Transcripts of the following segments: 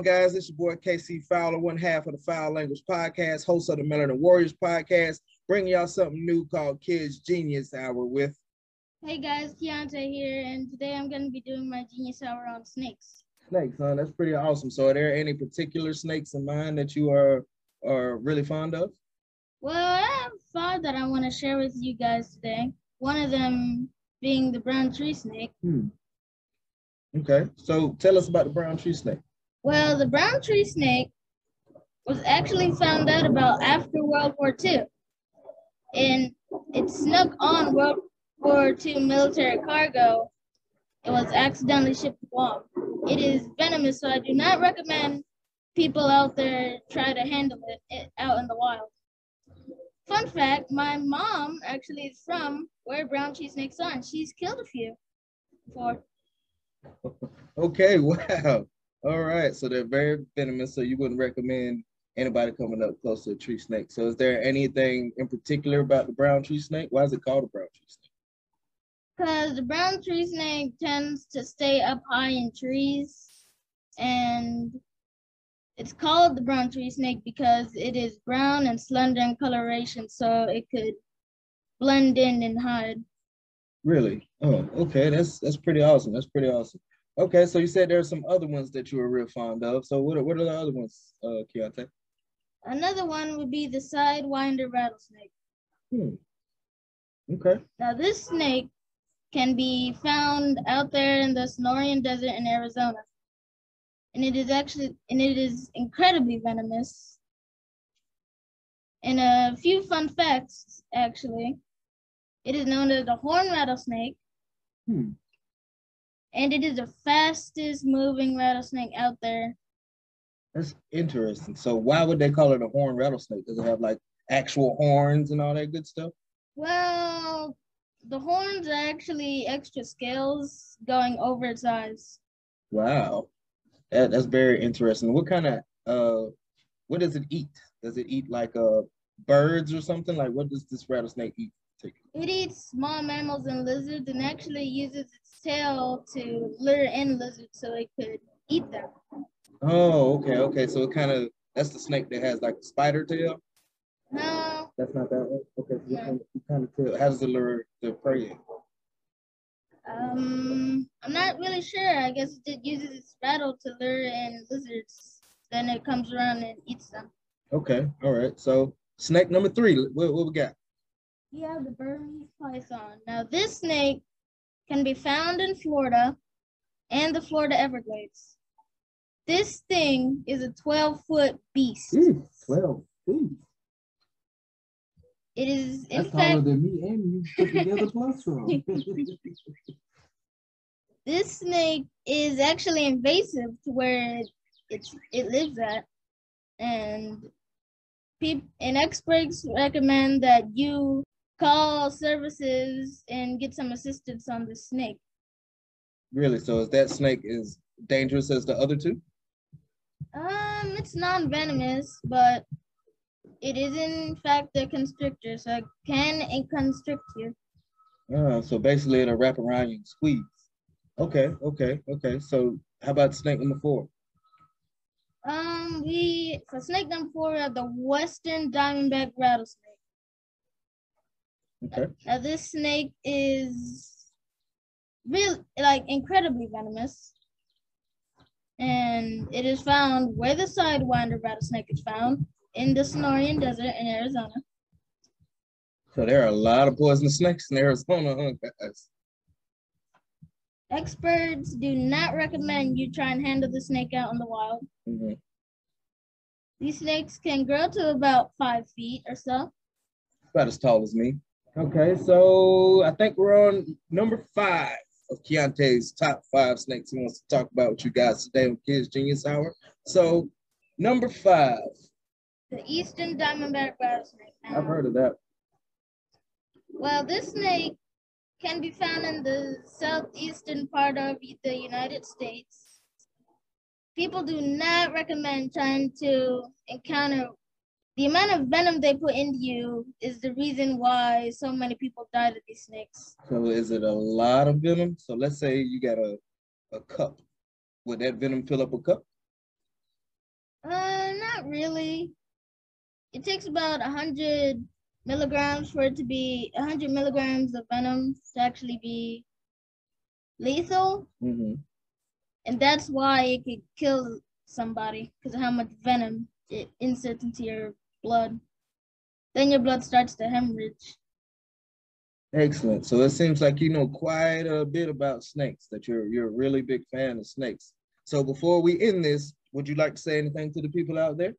on, guys? It's your boy KC Fowler, one half of the Foul Language Podcast, host of the Melanin Warriorz Podcast, bringing y'all something new called Kids Genius Hour with. Hey guys, Keyonte here, and today I'm going to be doing my Genius Hour on snakes. Snakes, huh? That's pretty awesome. So, are there any particular snakes in mind that you are are really fond of? Well, I have five that I want to share with you guys today. One of them being the brown tree snake. Hmm. Okay, so tell us about the brown tree snake. Well, the brown tree snake was actually found out about after World War II. And it snuck on World War II military cargo. It was accidentally shipped to Guam. It is venomous, so I do not recommend people out there try to handle it out in the wild. Fun fact, my mom actually is from where brown tree snakes are, and she's killed a few before. Okay, wow. All right, so they're very venomous, so you wouldn't recommend anybody coming up close to a tree snake. So is there anything in particular about the brown tree snake? Why is it called a brown tree snake? Because the brown tree snake tends to stay up high in trees, and it's called the brown tree snake because it is brown and slender in coloration, so it could blend in and hide. Really? Oh, okay. That's that's pretty awesome. That's pretty awesome. Okay, so you said there are some other ones that you were real fond of. So what are, what are the other ones, uh, Keyonte? Another one would be the sidewinder rattlesnake. Hmm. Okay. Now this snake can be found out there in the Sonoran Desert in Arizona. And it is actually and it is incredibly venomous. And a few fun facts, actually. It is known as the horn rattlesnake. Hmm. And it is the fastest moving rattlesnake out there. That's interesting. So why would they call it a horn rattlesnake? Does it have like actual horns and all that good stuff? Well, the horns are actually extra scales going over its eyes. Wow. That, that's very interesting. What kind of uh what does it eat? Does it eat like uh birds or something? Like what does this rattlesnake eat? It eats small mammals and lizards and actually uses its tail to lure in lizards so it could eat them. Oh, okay, okay. So it kind of that's the snake that has like a spider tail. No. That's not that one. Okay, so no. kind, of, kind of tail. How does it lure the prey in? Um, I'm not really sure. I guess it uses its rattle to lure in lizards. Then it comes around and eats them. Okay, all right. So snake number three. What, what we got? Have the Burmese python. Now this snake can be found in Florida and the Florida Everglades. This thing is a 12 foot beast. Ooh, 12 feet. It is in That's fact taller than me and you put together plus This snake is actually invasive to where it, it's it lives at, and people and experts recommend that you call services and get some assistance on the snake. Really? So is that snake as dangerous as the other two? Um, it's non-venomous, but it is in fact a constrictor, so it can constrict you. Uh, so basically it'll wrap around you and squeeze. Okay, okay, okay. So how about snake number four? Um, we for snake number four we have the western diamondback rattlesnake. Okay. Now this snake is really like incredibly venomous. And it is found where the sidewinder rattlesnake is found in the Sonoran Desert in Arizona. So there are a lot of poisonous snakes in Arizona, huh, guys? Experts do not recommend you try and handle the snake out in the wild. Mm-hmm. These snakes can grow to about five feet or so. About as tall as me. Okay, so I think we're on number five of Keyonte's top five snakes he wants to talk about with you guys today on Kids Genius Hour. So, number five. The Eastern Diamondback Rattlesnake. I've heard of that. Well, this snake can be found in the southeastern part of the United States. People do not recommend trying to encounter the amount of venom they put into you is the reason why so many people died of these snakes. So is it a lot of venom? So let's say you got a, a cup. Would that venom fill up a cup? Uh, not really. It takes about 100 milligrams for it to be 100 milligrams of venom to actually be lethal. Mm-hmm. And that's why it could kill somebody because of how much venom it inserts into your blood. Then your blood starts to hemorrhage. Excellent. So it seems like you know quite a bit about snakes, that you're you're a really big fan of snakes. So before we end this, would you like to say anything to the people out there?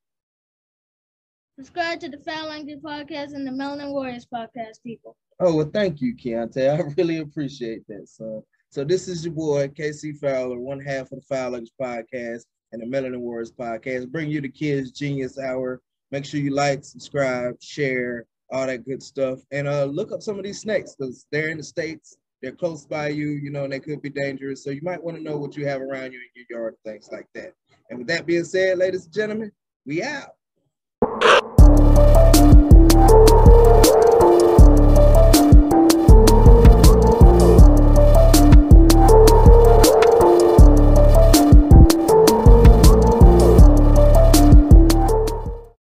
Subscribe to the Foul Language Podcast and the Melanin Warriorz Podcast, people. Oh, well, thank you, Keyonte. I really appreciate that, son. So this is your boy, KC Fowler, one half of the Foul Language Podcast and the Melanin Warriorz Podcast. Bring you the Kids Genius Hour. Make sure you like, subscribe, share, all that good stuff. And uh, look up some of these snakes because they're in the States. They're close by you, you know, and they could be dangerous. So you might want to know what you have around you in your yard, things like that. And with that being said, ladies and gentlemen, we out.